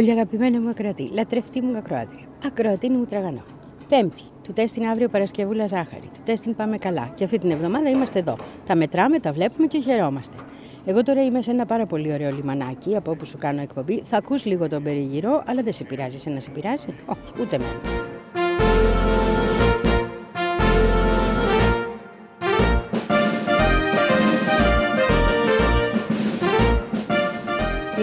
Πολύ αγαπημένη μου ακροατή, λατρευτή μου ακροάτρια. Ακροατή μου τραγανό. Πέμπτη, του τέστην αύριο Παρασκευούλα Ζάχαρη. Του τέστην πάμε καλά. Και αυτή την εβδομάδα είμαστε εδώ. Τα μετράμε, τα βλέπουμε και χαιρόμαστε. Εγώ τώρα είμαι σε ένα πάρα πολύ ωραίο λιμανάκι από όπου σου κάνω εκπομπή. Θα ακούς λίγο τον περιγυρό, αλλά δεν σε πειράζει. Σε να σε πειράζει, ούτε εμένα.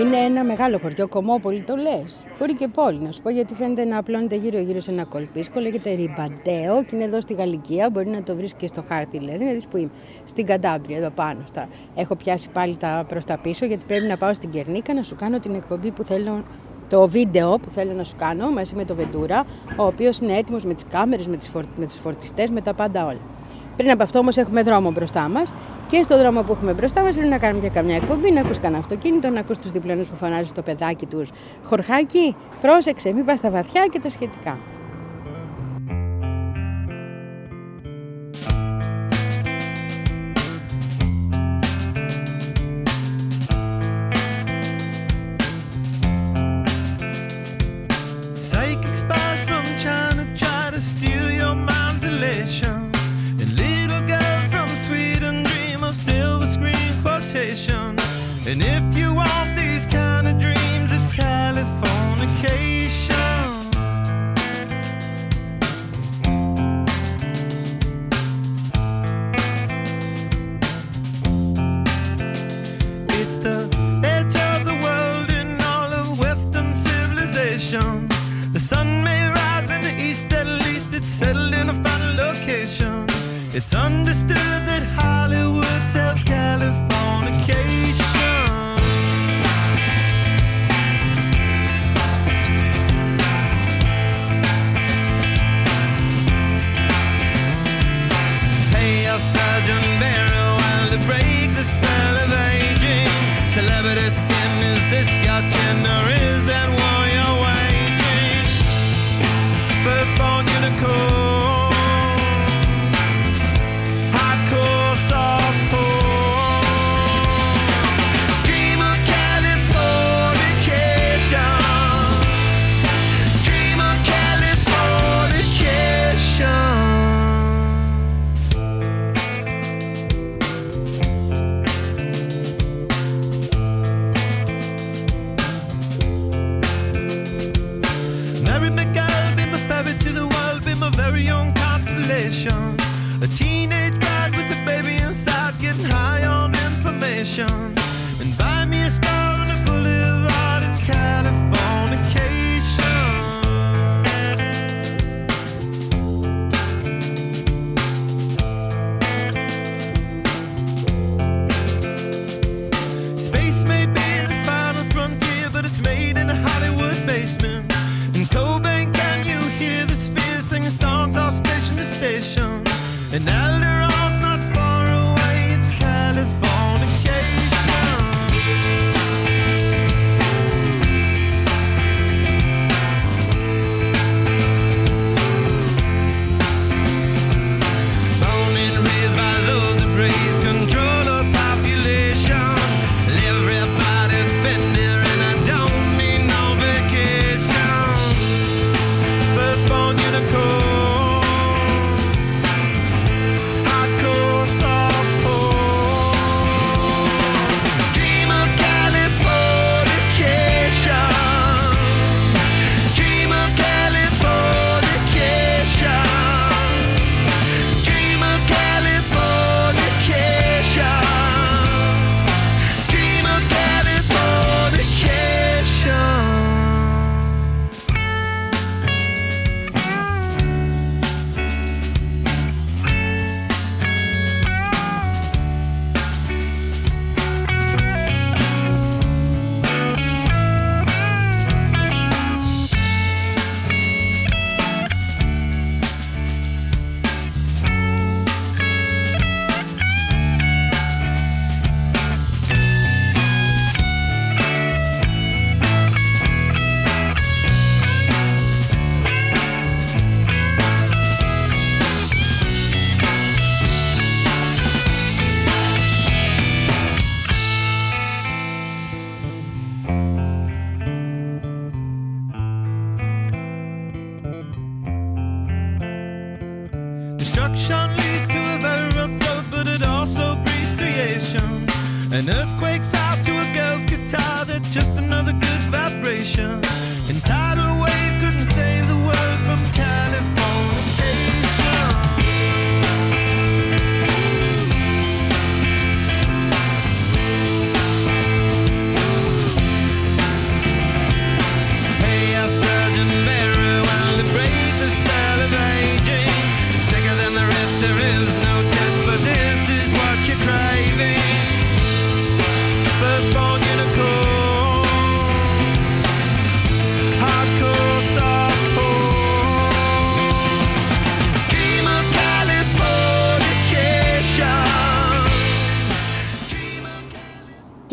Είναι ένα μεγάλο χωριό, Κομμόπολη το λες; Μπορεί και πόλη, να σου πω γιατί φαίνεται να απλώνεται γύρω-γύρω σε ένα κολπίσκο. Λέγεται Ριμπαντέο και είναι εδώ στη Γαλλικία. Μπορεί να το βρεις και στο χάρτη, δηλαδή να δεις που είμαι. Στην Καντάμπρια, εδώ πάνω. Στα... Έχω πιάσει πάλι τα προς τα πίσω γιατί πρέπει να πάω στην Κερνίκα να σου κάνω την εκπομπή που θέλω το βίντεο που θέλω να σου κάνω μαζί με το Βεντούρα, ο οποίος είναι έτοιμος με τις κάμερες, με, με τους φορτιστές, με τα πάντα όλα. Πριν από αυτό όμως έχουμε δρόμο μπροστά μας και στον δρόμο που έχουμε μπροστά μας πρέπει να κάνουμε και καμιά εκπομπή, να ακούσει κανένα αυτοκίνητο, να ακούσει τους διπλανούς που φωνάζουν στο παιδάκι τους «Χορχάκι, πρόσεξε, μην πας στα βαθιά» και τα σχετικά. Spies from And if you want these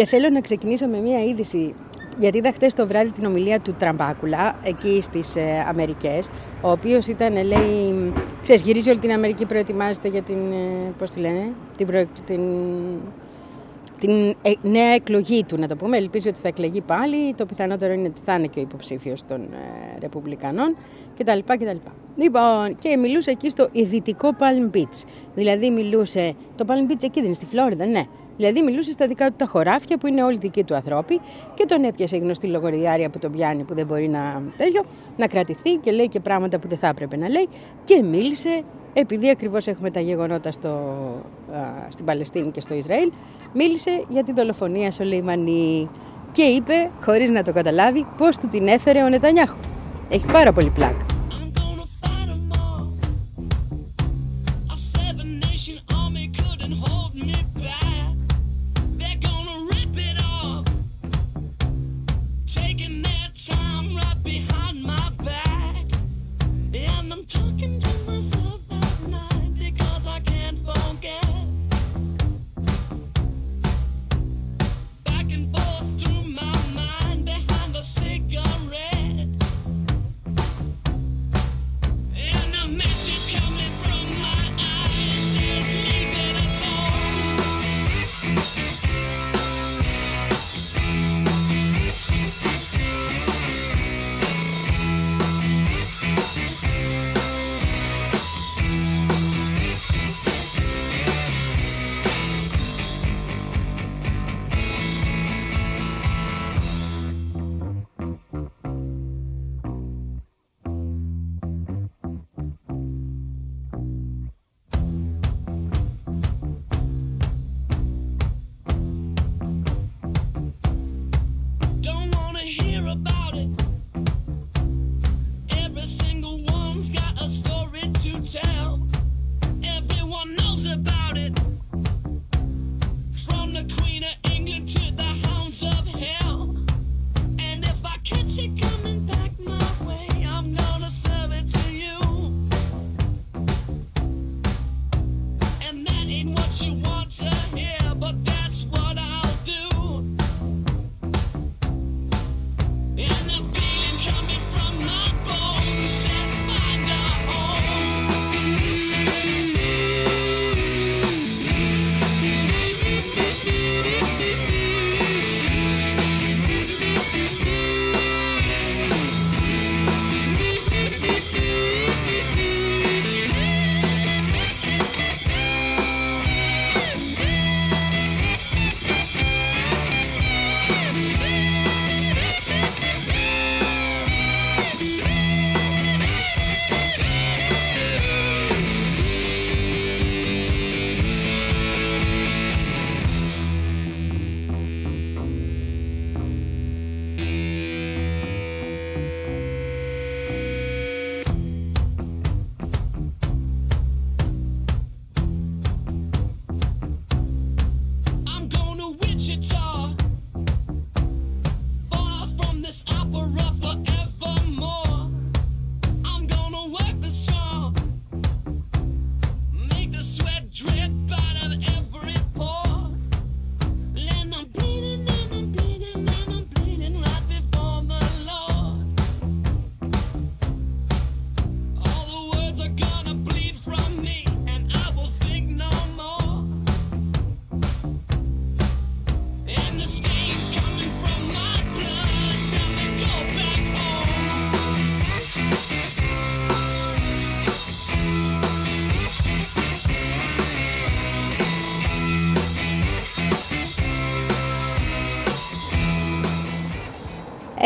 Και θέλω να ξεκινήσω με μία είδηση. Γιατί είδα χθες το βράδυ την ομιλία του Τραμπάκουλα εκεί στις ε, Αμερικές, ο οποίος ήταν, λέει. Ξέρεις, γυρίζει όλη την Αμερική, προετοιμάζεται για την. Ε, Πώς τη λένε, την, προ- την, την ε, νέα εκλογή του, να το πούμε. Ελπίζει ότι θα εκλεγεί πάλι. Το πιθανότερο είναι ότι θα είναι και ο υποψήφιος των ε, Ρεπουμπλικανών κτλ. κτλ. Λοιπόν, και μιλούσε εκεί στο δυτικό Palm Beach. Δηλαδή μιλούσε. Το Palm Beach εκεί δεν είναι στη Φλόριδα, ναι. Δηλαδή μιλούσε στα δικά του τα χωράφια που είναι όλοι δικοί του ανθρώποι και τον έπιασε η γνωστή λογοριδιάρια που τον πιάνει που δεν μπορεί να, τέτοιο, να κρατηθεί και λέει και πράγματα που δεν θα έπρεπε να λέει και μίλησε επειδή ακριβώς έχουμε τα γεγονότα στο, α, στην Παλαιστίνη και στο Ισραήλ μίλησε για την δολοφονία Σολεϊμανί και είπε χωρίς να το καταλάβει πώς του την έφερε ο Νετανιάχου. Έχει πάρα πολύ πλάκα.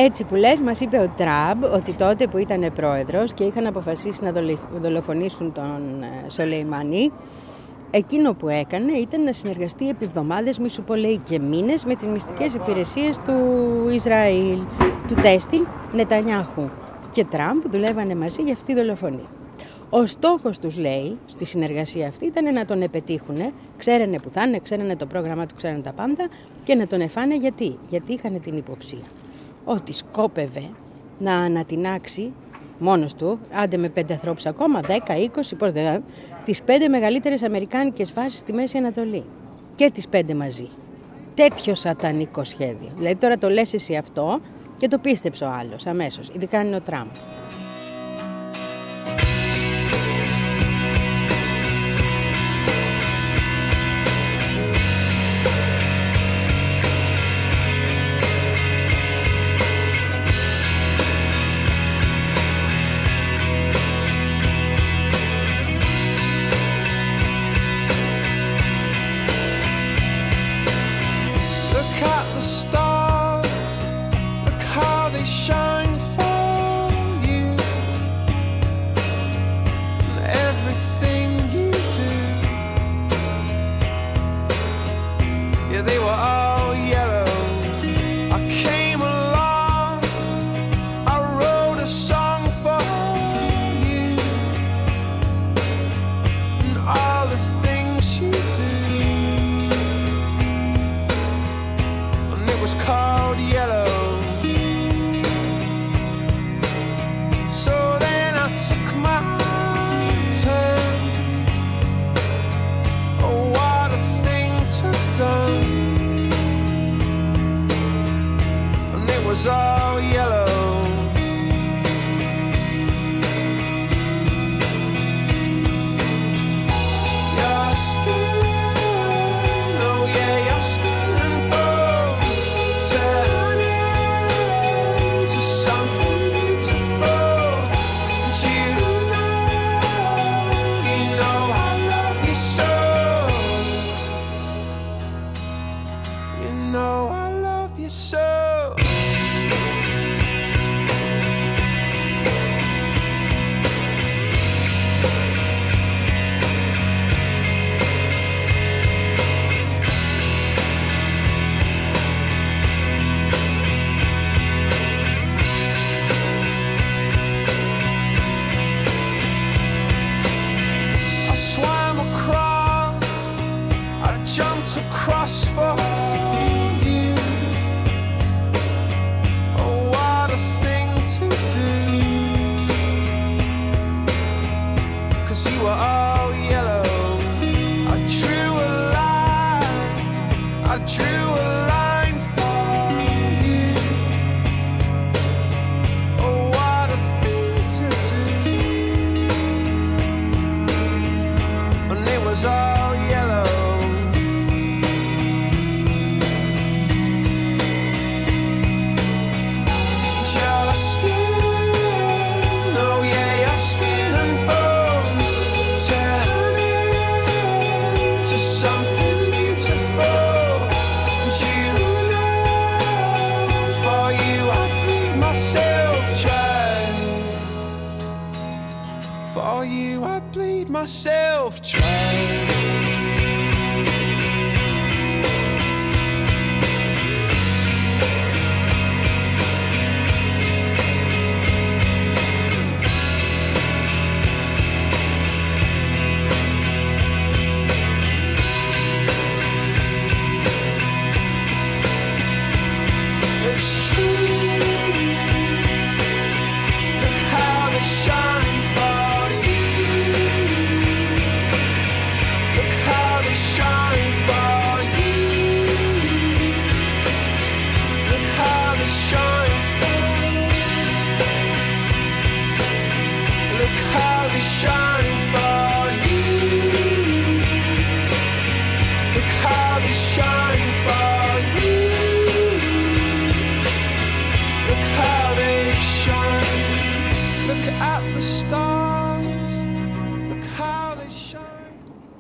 Έτσι που λες, μας είπε ο Τραμπ ότι τότε που ήταν πρόεδρος και είχαν αποφασίσει να δολε- δολοφονήσουν τον ε, Σολεϊμανί, εκείνο που έκανε ήταν να συνεργαστεί επί εβδομάδες, μη σου πω λέει και μήνες, με τις μυστικές υπηρεσίες του Ισραήλ, του Τέστιν Νετανιάχου. Και Τραμπ δουλεύανε μαζί για αυτή τη δολοφονία. Ο στόχος τους λέει στη συνεργασία αυτή ήταν να τον επετύχουνε, ξέρανε που θα είναι, ξέρανε το πρόγραμμά του, ξέρανε τα πάντα και να τον εφάνε γιατί, γιατί είχαν την υποψία ότι σκόπευε να ανατινάξει μόνος του, άντε με πέντε ανθρώπους ακόμα, 10, 20, πώς δεν τις πέντε μεγαλύτερες αμερικάνικες βάσεις στη Μέση Ανατολή. Και τις πέντε μαζί. Τέτοιο σατανικό σχέδιο. Δηλαδή τώρα το λες εσύ αυτό και το πίστεψε ο άλλος αμέσως, ειδικά αν είναι ο Τραμπ. to cross for. my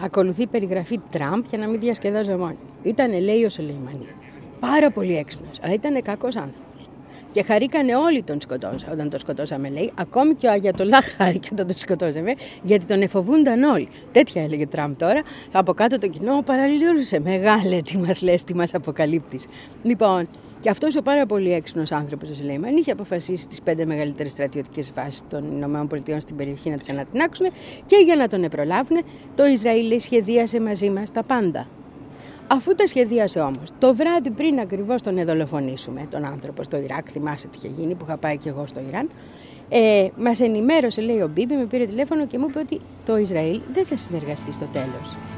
Ακολουθεί η περιγραφή Τραμπ για να μην διασκεδάζω μόνο. Ήταν, λέει ο Σολεϊμανί, πάρα πολύ έξυπνος, αλλά ήταν κακός άνθρωπος. Και χαρήκανε όλοι τον σκοτώσα, όταν τον σκοτώσαμε, λέει. Ακόμη και ο Αγιατολά χάρηκε όταν τον σκοτώσαμε, γιατί τον εφοβούνταν όλοι. Τέτοια έλεγε Τραμπ τώρα. Από κάτω το κοινό παραλυρούσε. Μεγάλε, τι μας λες, τι μας αποκαλύπτεις. Λοιπόν, και αυτό ο πάρα πολύ έξυπνος άνθρωπος, ο Σλέιμαν, είχε αποφασίσεις τις πέντε μεγαλύτερες στρατιωτικές βάσεις των ΗΠΑ στην περιοχή να τις ανατινάξουν και για να τον προλάβουν, το Ισραήλ σχεδίασε μαζί μας τα πάντα. Αφού τα σχεδίασε όμως, το βράδυ πριν ακριβώς τον εδολοφονήσουμε, τον άνθρωπο στο Ιράκ, θυμάσαι τι είχε γίνει που είχα πάει και εγώ στο Ιράν, ε, μας ενημέρωσε, λέει ο Μπίμπι, με πήρε τηλέφωνο και μου είπε ότι το Ισραήλ δεν θα συνεργαστεί στο τέλος.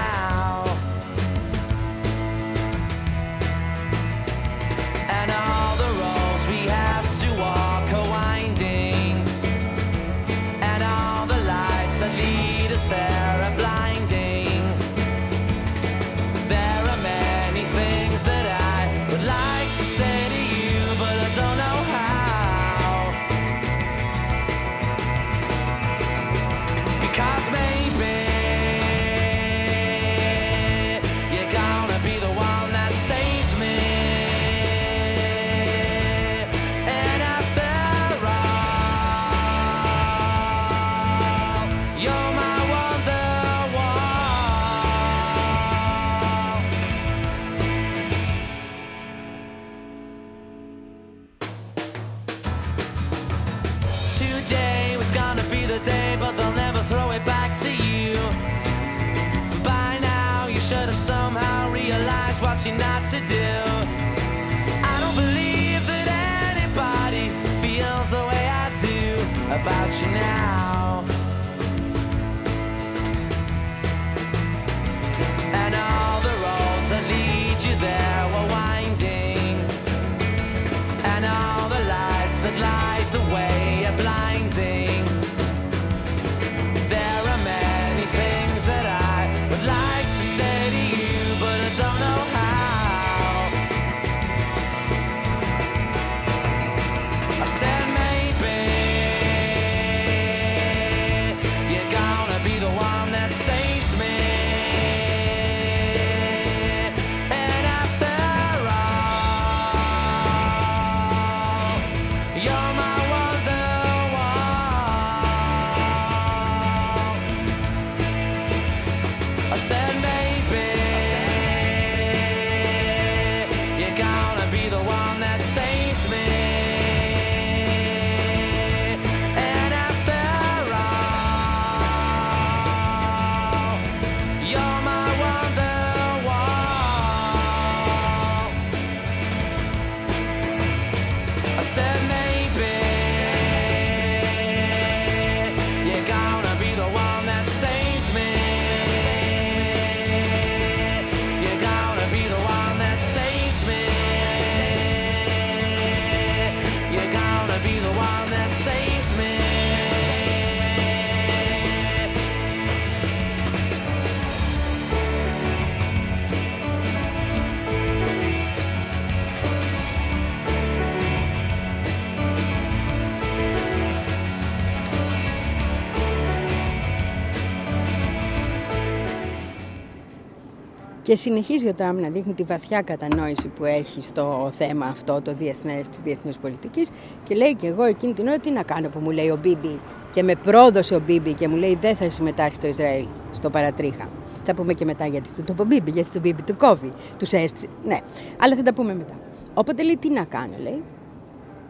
Και συνεχίζει ο Τραμπ να δείχνει τη βαθιά κατανόηση που έχει στο θέμα αυτό, το διεθνές της διεθνής πολιτικής και λέει και εγώ εκείνη την ώρα τι να κάνω που μου λέει ο Μπίμπι και με πρόδωσε ο Μπίμπι και μου λέει δεν θα συμμετάσχει το Ισραήλ στο παρατρίχα. Θα πούμε και μετά γιατί του το είπε ο Μπίμπι, γιατί το Μπίμπι του κόβει, τους έστησε. Ναι, αλλά θα τα πούμε μετά. Οπότε λέει τι να κάνω, λέει.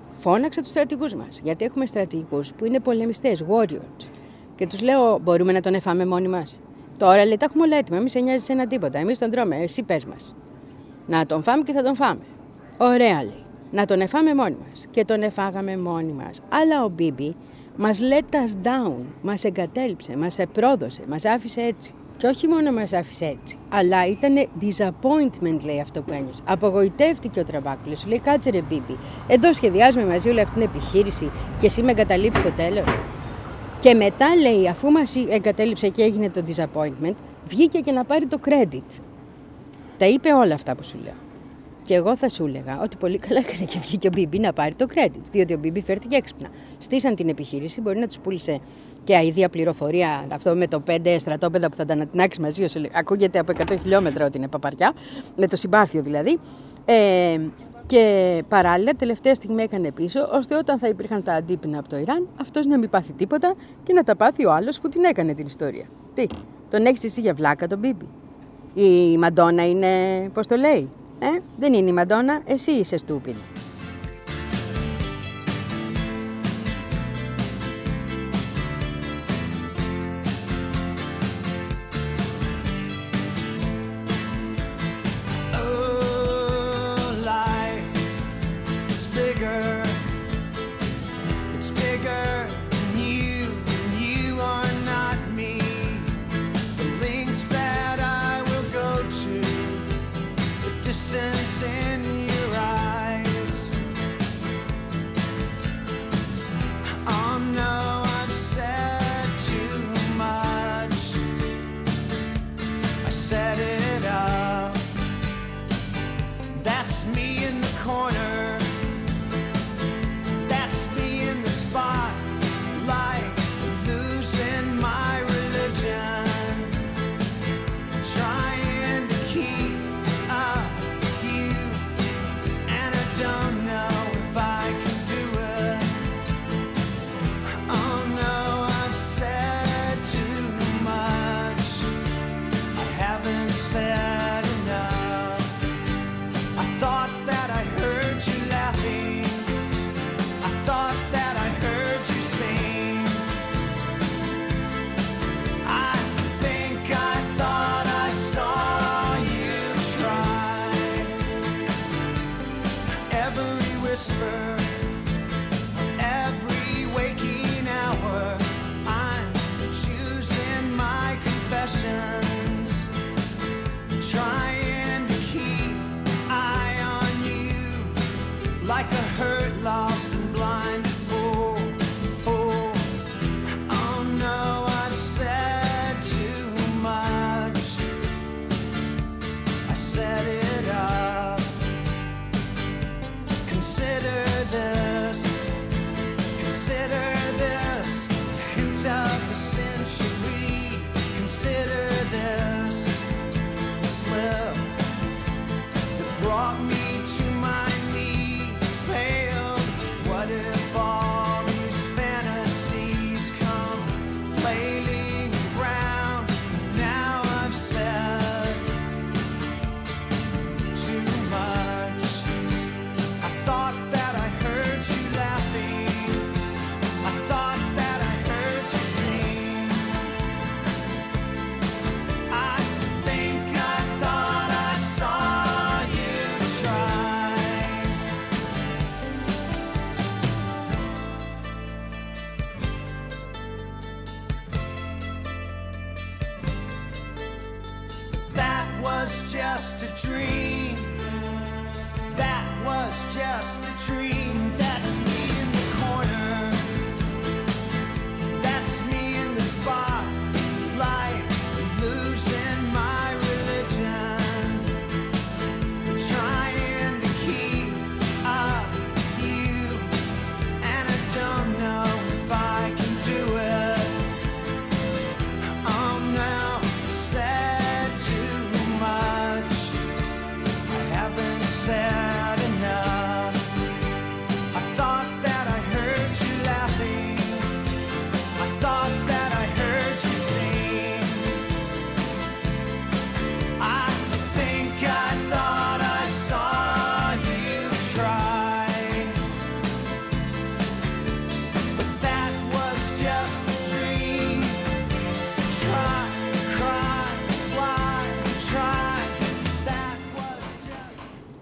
Φώναξα τους στρατηγούς μας. Γιατί έχουμε στρατηγούς που είναι πολεμιστές, warriors. Και τους λέω, μπορούμε να τον εφάμε μόνοι μας; Τώρα λέει, τα έχουμε όλα έτοιμα. Εμείς σε νοιάζει σε ένα τίποτα. Εμείς τον τρώμε. Εσύ πες μας. Να τον φάμε και θα τον φάμε. Ωραία λέει. Να τον εφάμε μόνοι μας. Και τον εφάγαμε μόνοι μας. Αλλά ο Μπίμπι, Μας let us down, μας εγκατέλειψε, μας επρόδωσε, μας άφησε έτσι. Και όχι μόνο μας άφησε έτσι, αλλά ήταν disappointment λέει αυτό που ένιωσε. Απογοητεύτηκε ο Τραμπάκουλος, σου λέει κάτσε ρε Μπίμπι, εδώ σχεδιάζουμε μαζί όλη αυτή την επιχείρηση και εσύ με εγκαταλείψεις το τέλος. Και μετά λέει, αφού μας εγκατέλειψε και έγινε το disappointment, βγήκε και να πάρει το credit. Τα είπε όλα αυτά που σου λέω. Και εγώ θα σου έλεγα ότι πολύ καλά έκανε και βγήκε ο Μπίμπι να πάρει το credit. Διότι ο Μπίμπι φέρθηκε έξυπνα. Στήσαν την επιχείρηση, μπορεί να τους πούλησε και αηδία πληροφορία. Αυτό με το 5 στρατόπεδα που θα τα ανατινάξεις μαζί σου. Ακούγεται από 100 χιλιόμετρα ότι είναι παπαριά. Με το συμπάθειο δηλαδή. Ε, και παράλληλα, τελευταία στιγμή έκανε πίσω, ώστε όταν θα υπήρχαν τα αντίπεινα από το Ιράν, αυτός να μην πάθει τίποτα και να τα πάθει ο άλλος που την έκανε την ιστορία. Τι, τον έχεις εσύ για βλάκα τον Μπίμπι; Η Μαντόνα είναι, πώς το λέει, ε; δεν είναι η Μαντόνα, εσύ είσαι stupid.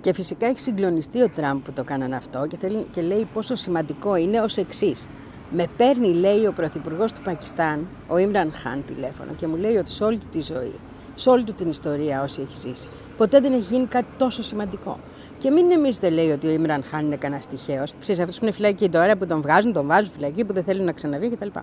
Και φυσικά έχει συγκλονιστεί ο Τραμπ που το κάνανε αυτό και, θέλει, και λέει πόσο σημαντικό είναι ως εξής. Με παίρνει, λέει, ο Πρωθυπουργός του Πακιστάν, ο Ιμραν Χάν, τηλέφωνο και μου λέει ότι σε όλη του τη ζωή, σε όλη του την ιστορία όση έχεις ζήσει, ποτέ δεν έχει γίνει κάτι τόσο σημαντικό. Και μην νομίζετε, λέει, ότι ο Ιμραν Χάν είναι κανένας τυχαίος. Ξέρεις, αυτό που είναι φυλακή τώρα, που τον βγάζουν, τον βάζουν φυλακή, που δεν θέλουν να ξαναβγεί κτλ.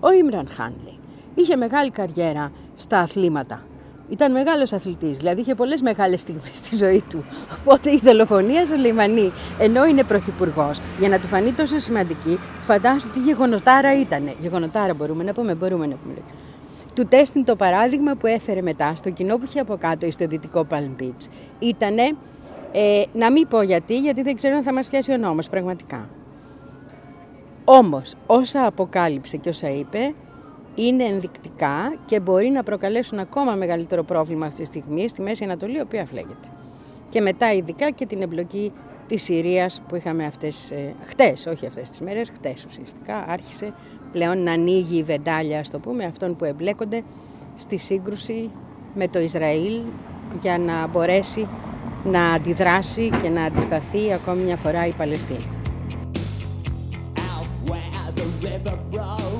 Ο Ιμραν Χάν, λέει, είχε μεγάλη καριέρα στα αθλήματα. Ήταν μεγάλος αθλητής, δηλαδή είχε πολλές μεγάλες στιγμές στη ζωή του. Οπότε η δολοφονία στο Λιμανί, ενώ είναι πρωθυπουργός, για να του φανεί τόσο σημαντική, φαντάζομαι τι γεγονοτάρα ήταν. Γεγονοτάρα μπορούμε να πούμε, μπορούμε να πούμε. Του τέστην το παράδειγμα που έφερε μετά στο κοινό που είχε από κάτω στο δυτικό Palm Beach ήταν ε, να μην πω γιατί, γιατί δεν ξέρω αν θα μας πιάσει ο νόμος πραγματικά. Όμως, όσα αποκάλυψε και όσα είπε, είναι ενδεικτικά και μπορεί να προκαλέσουν ακόμα μεγαλύτερο πρόβλημα αυτή τη στιγμή στη Μέση Ανατολή, η οποία φλέγεται. Και μετά ειδικά και την εμπλοκή της Συρίας που είχαμε αυτές, ε, χτες, όχι αυτές τις μέρες, χτες ουσιαστικά, άρχισε πλέον να ανοίγει η βεντάλια, ας το πούμε, αυτών που εμπλέκονται στη σύγκρουση με το Ισραήλ για να μπορέσει να αντιδράσει και να αντισταθεί ακόμη μια φορά η Παλαιστίνη. out where the river broke,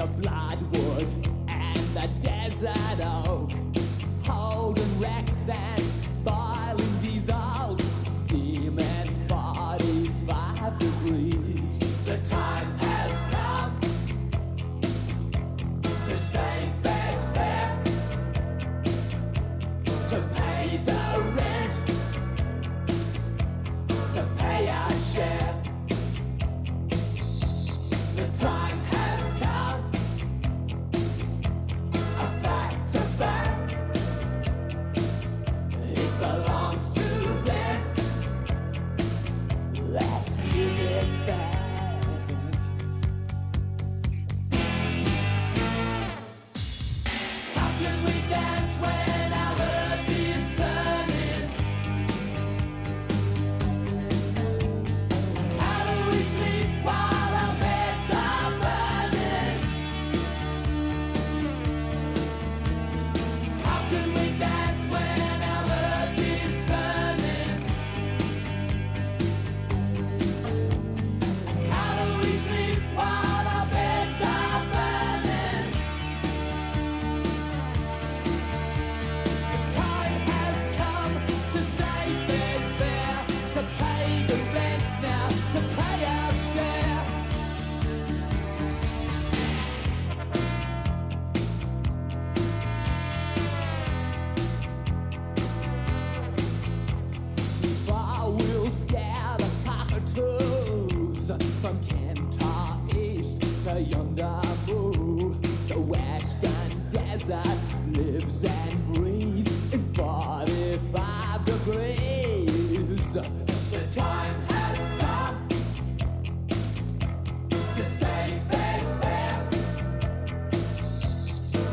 the bloodwood and the desert oak, holding wrecks and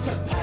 to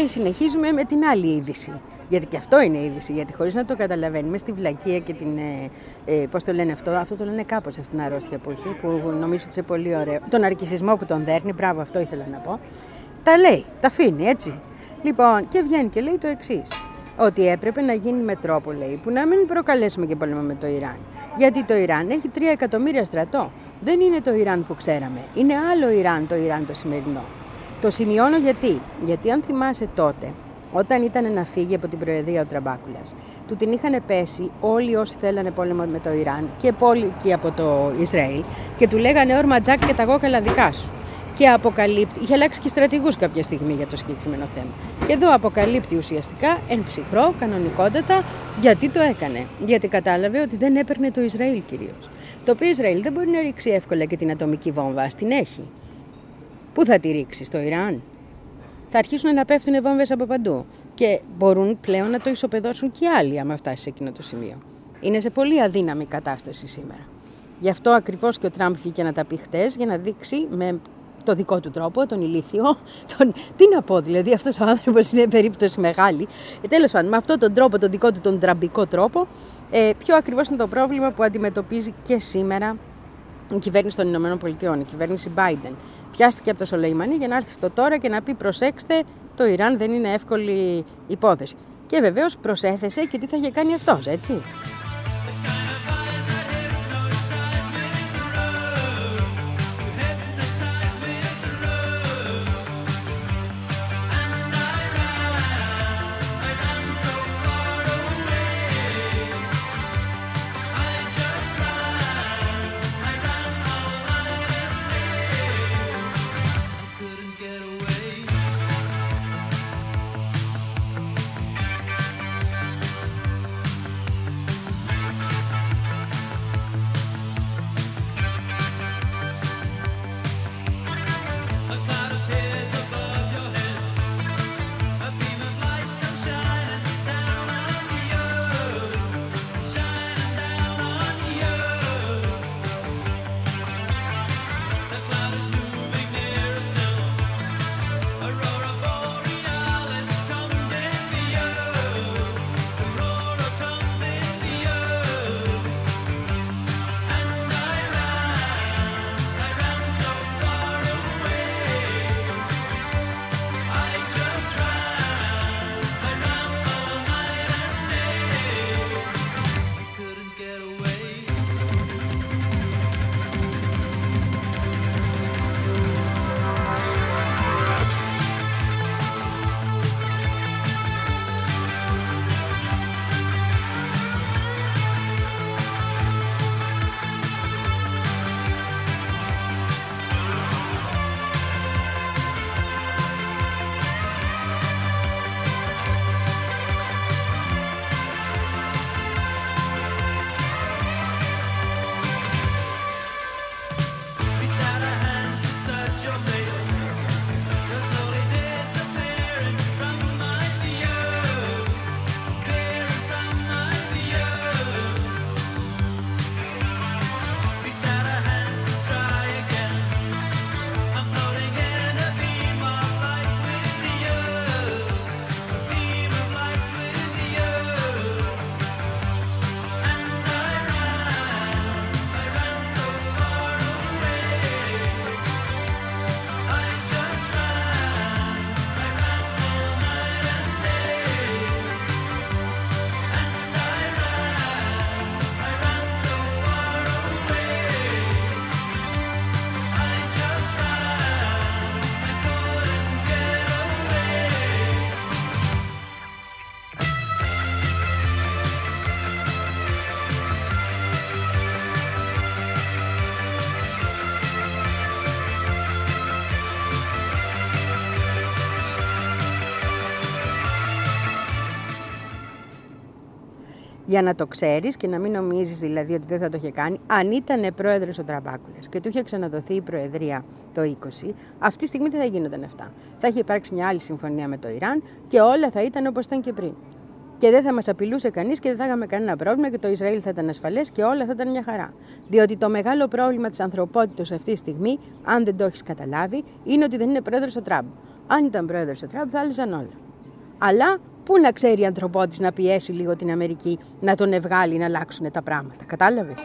Και συνεχίζουμε με την άλλη είδηση. Γιατί και αυτό είναι είδηση, γιατί χωρίς να το καταλαβαίνουμε στη βλακεία και την. Ε, ε, Πώς το λένε αυτό, αυτό το λένε κάπως αυτήν την αρρώστια που έχει, που νομίζω ότι είναι πολύ ωραίο. Τον αρκισισμό που τον δέρνει, μπράβο, αυτό ήθελα να πω. Τα λέει, τα αφήνει έτσι. Λοιπόν, και βγαίνει και λέει το εξής. Ότι έπρεπε να γίνει με τρόπο, λέει, που να μην προκαλέσουμε και πόλεμο με το Ιράν. Γιατί το Ιράν έχει 3 εκατομμύρια στρατό. Δεν είναι το Ιράν που ξέραμε. Είναι άλλο Ιράν το Ιράν το σημερινό. Το σημειώνω γιατί. Γιατί αν θυμάσαι τότε, όταν ήταν να φύγει από την Προεδρία ο Τραμπάκουλας, του την είχαν πέσει όλοι όσοι θέλανε πόλεμο με το Ιράν και πόλη και από το Ισραήλ και του λέγανε όρμα τζακ και τα γόκαλα δικά σου. Και αποκαλύπτει, είχε αλλάξει και στρατηγούς κάποια στιγμή για το συγκεκριμένο θέμα. Και εδώ αποκαλύπτει ουσιαστικά εν ψυχρό, κανονικότατα, γιατί το έκανε. Γιατί κατάλαβε ότι δεν έπαιρνε το Ισραήλ κυρίως. Το οποίο Ισραήλ δεν μπορεί να ρίξει εύκολα και την ατομική βόμβα, ας την έχει. Πού θα τη ρίξεις, στο Ιράν; Θα αρχίσουν να πέφτουν βόμβες από παντού. Και μπορούν πλέον να το ισοπεδώσουν και οι άλλοι, άμα φτάσεις σε εκείνο το σημείο. Είναι σε πολύ αδύναμη κατάσταση σήμερα. Γι' αυτό ακριβώς και ο Τραμπ βγήκε να τα πει χτες, για να δείξει με το δικό του τρόπο, τον ηλίθιο. Τον... Τι να πω, δηλαδή, αυτός ο άνθρωπος είναι περίπτωση μεγάλη. Ε, Τέλος πάντων, με αυτόν τον τρόπο, τον δικό του, τον τραμπικό τρόπο, ε, ποιο ακριβώς είναι το πρόβλημα που αντιμετωπίζει και σήμερα η κυβέρνηση των Ηνωμένων Πολιτειών, η κυβέρνηση Biden. Πιάστηκε από το Σολεϊμανί για να έρθει στο τώρα και να πει: Προσέξτε, το Ιράν δεν είναι εύκολη υπόθεση. Και βεβαίως προσέθεσε και τι θα είχε κάνει αυτός, έτσι. Για να το ξέρεις και να μην νομίζεις δηλαδή ότι δεν θα το είχε κάνει, αν ήταν πρόεδρος ο Τραμπάκουλας και του είχε ξαναδοθεί η Προεδρία το 20, αυτή τη στιγμή δεν θα γίνονταν αυτά. Θα είχε υπάρξει μια άλλη συμφωνία με το Ιράν και όλα θα ήταν όπως ήταν και πριν. Και δεν θα μας απειλούσε κανείς και δεν θα είχαμε κανένα πρόβλημα και το Ισραήλ θα ήταν ασφαλές και όλα θα ήταν μια χαρά. Διότι το μεγάλο πρόβλημα της ανθρωπότητας αυτή τη στιγμή, αν δεν το έχεις καταλάβει, είναι ότι δεν είναι πρόεδρος ο Τραμπ. Αν ήταν πρόεδρος ο Τραμπ, θα άλλαζαν όλα. Αλλά πού να ξέρει η ανθρωπότης να πιέσει λίγο την Αμερική να τον ευγάλει να αλλάξουν τα πράγματα. Κατάλαβες;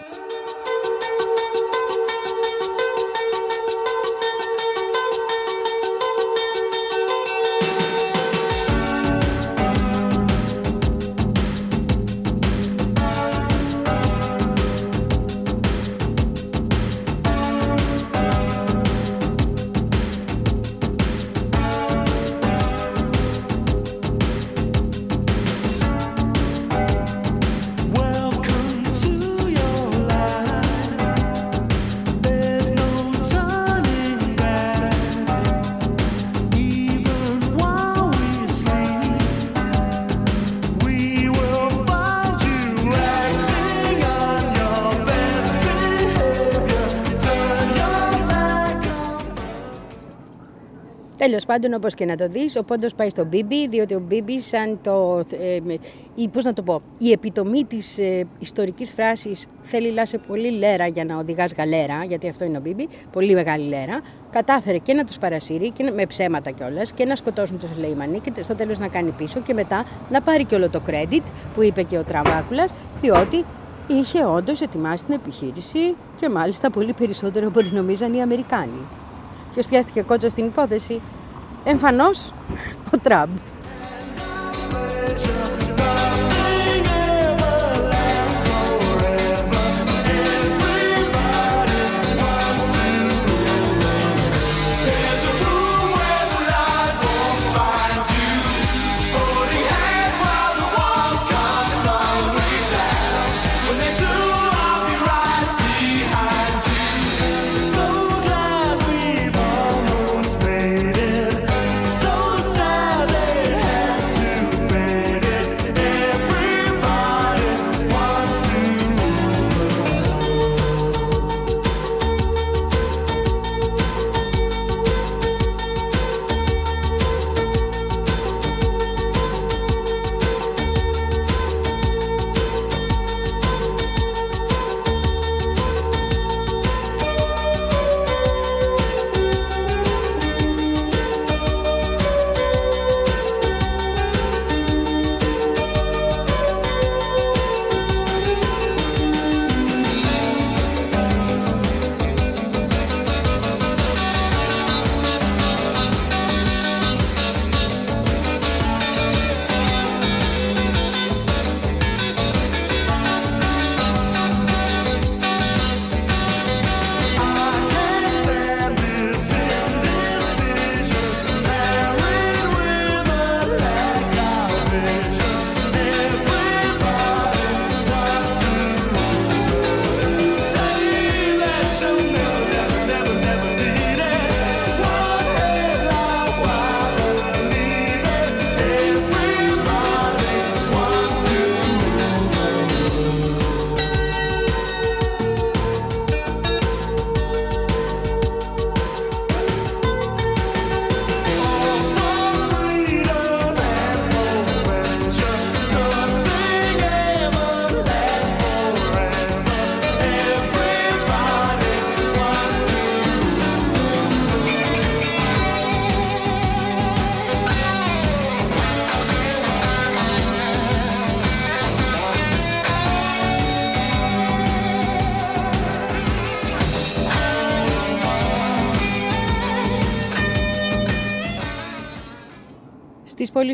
Πάντων, όπως και να το δεις, ο πόντος πάει στον Μπίμπι, διότι ο Μπίμπι, σαν το. Ε, με- ή πώς να το πω, η επιτομή της ε, ιστορικής φράσης θέλει λάσε πολύ λέρα για να οδηγάς γαλέρα, γιατί αυτό είναι ο Μπίμπι, πολύ μεγάλη λέρα, κατάφερε και να τους παρασύρει και να- με ψέματα κιόλας και να σκοτώσουν τον Σουλεϊμανί και στο τέλος να κάνει πίσω και μετά να πάρει και όλο το credit που είπε και ο Τραμβάκουλας, διότι είχε όντως ετοιμάσει την επιχείρηση και μάλιστα πολύ περισσότερο από ό,τι νομίζαν οι Αμερικάνοι. Ποιος πιάστηκε κότσο στην υπόθεση; Εμφανώς ο Τραμπ.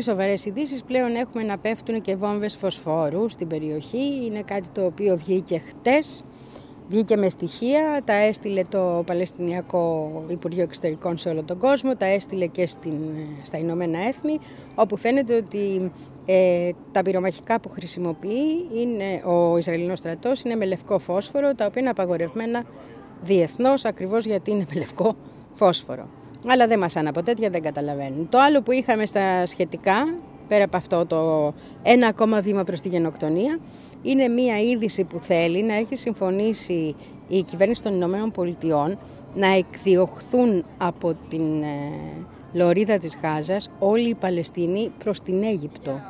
Πολύ σοβαρές ειδήσεις πλέον έχουμε να πέφτουν και βόμβες φωσφόρου στην περιοχή. Είναι κάτι το οποίο βγήκε χτες. Βγήκε με στοιχεία, τα έστειλε το Παλαιστινιακό Υπουργείο Εξωτερικών σε όλο τον κόσμο, τα έστειλε και στην, στα Ηνωμένα Έθνη, όπου φαίνεται ότι ε, τα πυρομαχικά που χρησιμοποιεί είναι, ο Ισραηλινός στρατός είναι με λευκό φόσφορο, τα οποία είναι απαγορευμένα διεθνώς, ακριβώς γιατί είναι με λευκό φόσφορο. Αλλά δεν μας από τέτοια δεν καταλαβαίνουν. Το άλλο που είχαμε στα σχετικά, πέρα από αυτό το ένα ακόμα βήμα προς τη γενοκτονία, είναι μία είδηση που θέλει να έχει συμφωνήσει η κυβέρνηση των Ηνωμένων Πολιτειών να εκδιωχθούν από την ε, λωρίδα της Γάζας, όλη η Παλαιστίνη προς την Αίγυπτο.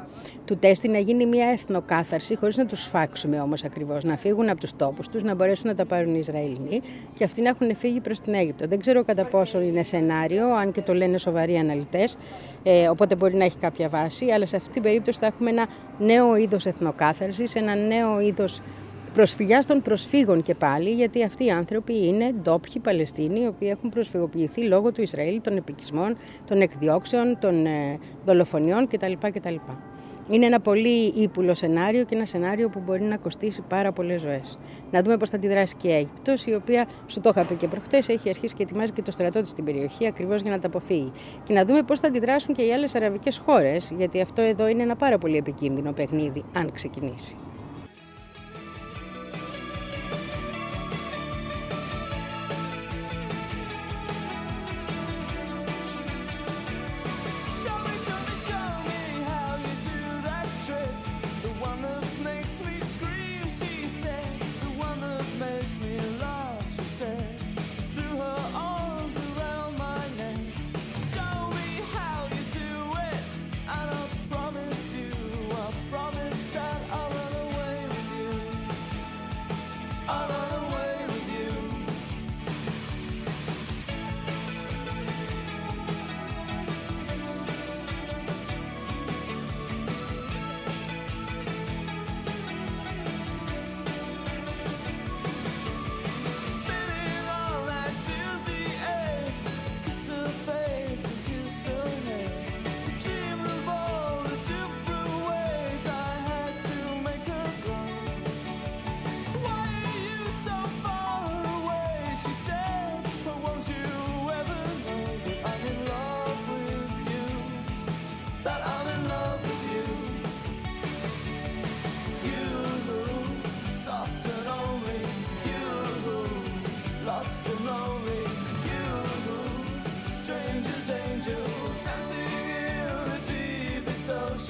Του τέστη να γίνει μια εθνοκάθαρση χωρίς να τους σφάξουμε όμως ακριβώς, να φύγουν από τους τόπους τους, να μπορέσουν να τα πάρουν οι Ισραηλινοί και αυτοί να έχουν φύγει προς την Αίγυπτο. Δεν ξέρω κατά πόσο είναι σενάριο, αν και το λένε σοβαροί αναλυτές, ε, οπότε μπορεί να έχει κάποια βάση, αλλά σε αυτή την περίπτωση θα έχουμε ένα νέο είδος εθνοκάθαρσης, ένα νέο είδος προσφυγιά των προσφύγων και πάλι, γιατί αυτοί οι άνθρωποι είναι ντόπιοι Παλαιστίνοι, οι οποίοι έχουν προσφυγοποιηθεί λόγω του Ισραήλ, των επικισμών, των εκδιώξεων, των ε, δολοφονιών κτλ. κτλ. Είναι ένα πολύ ύπουλο σενάριο και ένα σενάριο που μπορεί να κοστίσει πάρα πολλές ζωές. Να δούμε πώς θα αντιδράσει και η Αίγυπτος, η οποία, σου το είχα πει και προχτές, έχει αρχίσει και ετοιμάζει και το στρατό της στην περιοχή ακριβώς για να τα αποφύγει. Και να δούμε πώς θα αντιδράσουν και οι άλλες αραβικές χώρες, γιατί αυτό εδώ είναι ένα πάρα πολύ επικίνδυνο παιχνίδι, αν ξεκινήσει.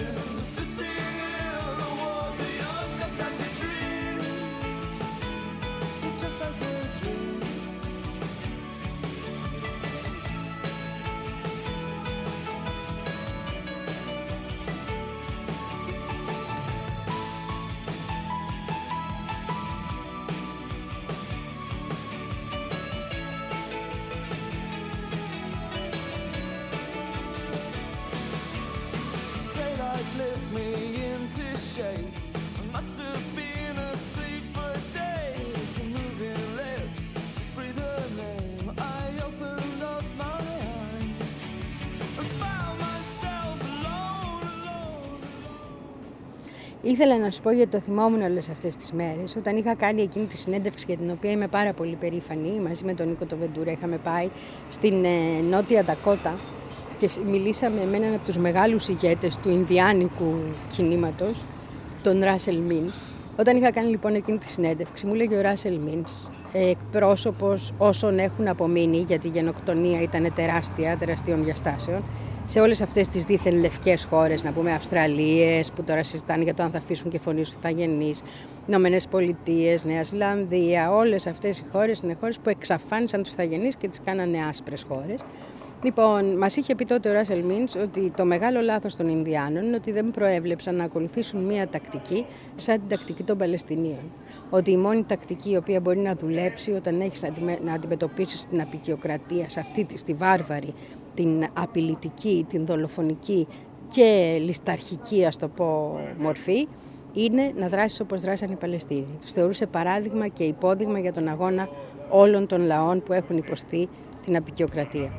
ocean. Ήθελα να σου πω γιατί το θυμόμουν όλες αυτές τις μέρες όταν είχα κάνει εκείνη τη συνέντευξη για την οποία είμαι πάρα πολύ περήφανη μαζί με τον Νίκο το Βεντούρα είχαμε πάει στην ε, Νότια Ντακότα και σ- μιλήσαμε με έναν από τους μεγάλους ηγέτες του Ινδιάνικου κινήματος τον Ράσελ Μίνς. Όταν είχα κάνει λοιπόν εκείνη τη συνέντευξη μου λέγε ο Ράσελ Μίνς εκπρόσωπος όσων έχουν απομείνει γιατί η γενοκτονία ήταν τεράστια, τεραστίων διαστάσεων σε όλες αυτές τις δίθεν λευκές χώρες, να πούμε Αυστραλίες που τώρα συζητάνε για το αν θα αφήσουν και φωνής στους Ιθαγενείς, Ηνωμένες Πολιτείες, Νέα Ζηλανδία, όλες αυτές οι χώρες είναι χώρες που εξαφάνισαν τους Ιθαγενείς και τις κάνανε άσπρες χώρες. Λοιπόν, μας είχε πει τότε ο Ράσελ Μίντς ότι το μεγάλο λάθος των Ινδιάνων είναι ότι δεν προέβλεψαν να ακολουθήσουν μία τακτική σαν την τακτική των Παλαιστινίων. Ότι η μόνη τακτική η οποία μπορεί να δουλέψει όταν έχεις να αντιμετωπίσεις την απεικιοκρατία σε αυτή τη στη βάρβαρη, την απειλητική, την δολοφονική και λησταρχική, ας το πω, μορφή, είναι να δράσει όπως δράσαν οι Παλαιστίνοι. Τους θεωρούσε παράδειγμα και υπόδειγμα για τον αγώνα όλων των λαών που έχουν υποστεί την απεικιοκρατία.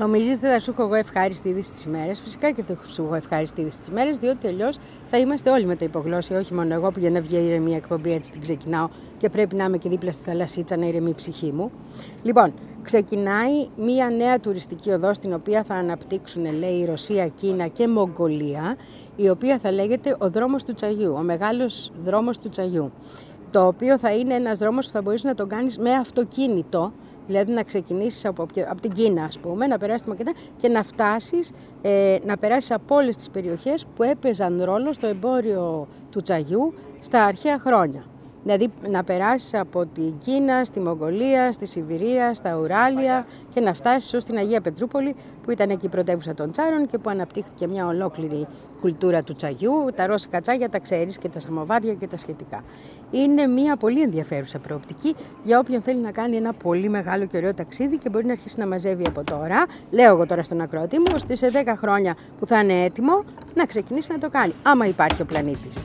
Νομίζεις ότι θα σου έχω εγώ ευχάριστη είδηση τις ημέρες. Φυσικά και θα σου έχω ευχάριστη είδηση τις ημέρες, διότι αλλιώς θα είμαστε όλοι με τα υπογλώσια, όχι μόνο εγώ που για να βγει ηρεμία εκπομπή έτσι την ξεκινάω και πρέπει να είμαι και δίπλα στη θαλασσίτσα να ηρεμεί η ψυχή μου. Λοιπόν, ξεκινάει μία νέα τουριστική οδός στην οποία θα αναπτύξουν, λέει, η Ρωσία, Κίνα και Μογγολία, η οποία θα λέγεται ο δρόμος του Τσαγιού, ο μεγάλος δρόμος του Τσαγιού. Το οποίο θα είναι ένας δρόμος που θα μπορείς να τον κάνεις με αυτοκίνητο, Δηλαδή να ξεκινήσεις από, οποιο- από την Κίνα, ας πούμε, να περάσεις τη Μακεδονία και να φτάσεις, ε, να περάσεις από όλες τις περιοχές που έπαιζαν ρόλο στο εμπόριο του τσαγιού στα αρχαία χρόνια. Δηλαδή να περάσεις από την Κίνα, στη Μογγολία, στη Σιβηρία, στα Ουράλια και να φτάσεις ως την Αγία Πετρούπολη που ήταν εκεί η πρωτεύουσα των Τσάρων και που αναπτύχθηκε μια ολόκληρη κουλτούρα του τσαγιού. Τα ρώσικα τσάγια τα ξέρεις και τα σαμοβάρια και τα σχετικά. Είναι μια πολύ ενδιαφέρουσα προοπτική για όποιον θέλει να κάνει ένα πολύ μεγάλο και ωραίο ταξίδι και μπορεί να αρχίσει να μαζεύει από τώρα. Λέω εγώ τώρα στον ακρότη μου, ώστε σε 10 χρόνια που θα είναι έτοιμο να ξεκινήσει να το κάνει, άμα υπάρχει ο πλανήτης.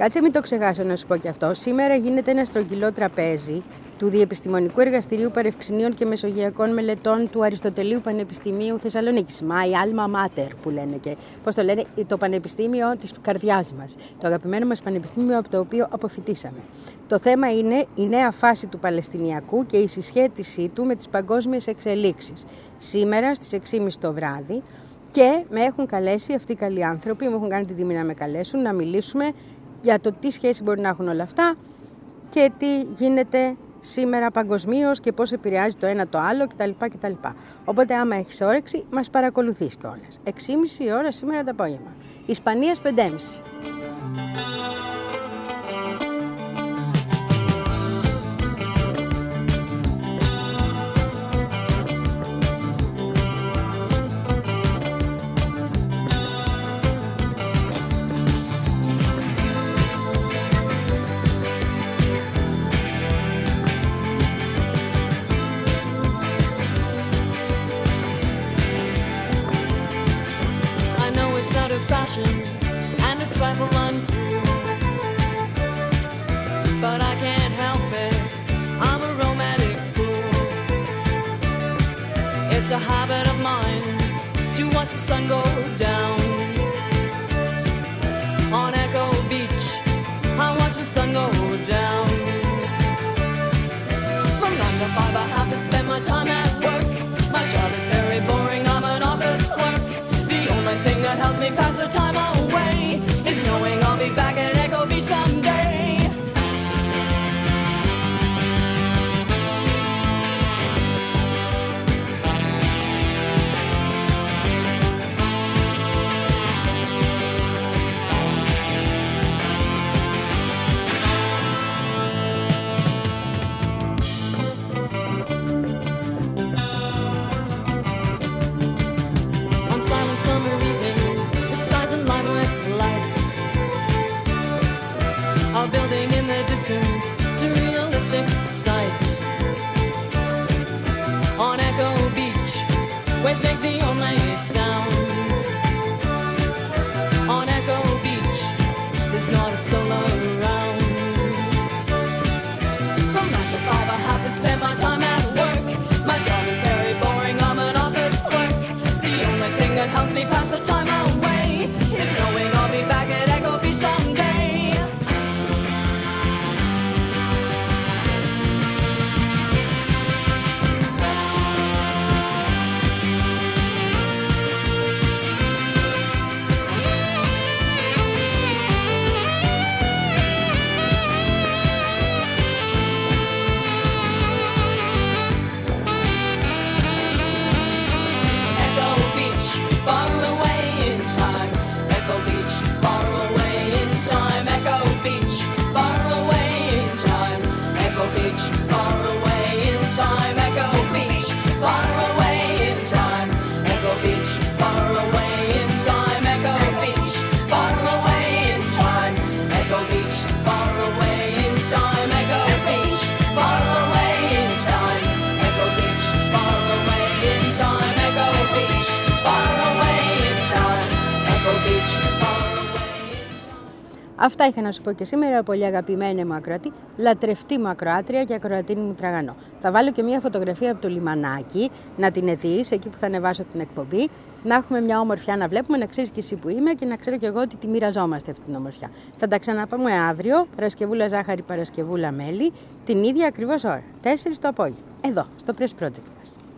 Κάτσε μην το ξεχάσω να σου πω και αυτό. Σήμερα γίνεται ένα στρογγυλό τραπέζι του Διεπιστημονικού Εργαστηρίου Παρευξηνίων και Μεσογειακών Μελετών του Αριστοτελείου Πανεπιστημίου Θεσσαλονίκης. My alma mater που λένε και πώς το λένε, το Πανεπιστήμιο της καρδιάς μας. Το αγαπημένο μας Πανεπιστήμιο από το οποίο αποφυτίσαμε. Το θέμα είναι η νέα φάση του Παλαιστινιακού και η συσχέτισή του με τις παγκόσμιες εξελίξεις. Σήμερα στις 6.30 το βράδυ και με έχουν καλέσει αυτοί οι καλοί άνθρωποι, μου έχουν κάνει την τιμή να με καλέσουν να μιλήσουμε για το τι σχέση μπορεί να έχουν όλα αυτά και τι γίνεται σήμερα παγκοσμίως και πώς επηρεάζει το ένα το άλλο κτλ. κτλ. Οπότε άμα έχεις όρεξη, μας παρακολουθείς κιόλας. 6.30 η ώρα σήμερα το απόγευμα. Ισπανίας 5.30. It's a habit of mine to watch the sun go down. On Echo Beach, I watch the sun go down. From nine to five, I have to spend my time at work. Αυτά είχα να σου πω και σήμερα, πολύ αγαπημένη μου ακροατή, λατρευτή μου ακροάτρια και ακροατίνη μου τραγανό. Θα βάλω και μια φωτογραφία από το λιμανάκι, να την δεις εκεί που θα ανεβάσω την εκπομπή, να έχουμε μια ομορφιά να βλέπουμε, να ξέρεις και εσύ που είμαι και να ξέρω και εγώ ότι τη μοιραζόμαστε αυτή την ομορφιά. Θα τα ξαναπούμε αύριο, Παρασκευούλα Ζάχαρη, Παρασκευούλα Μέλι, την ίδια ακριβώς ώρα, 4 το απόγευμα, εδώ, στο Press Project μας.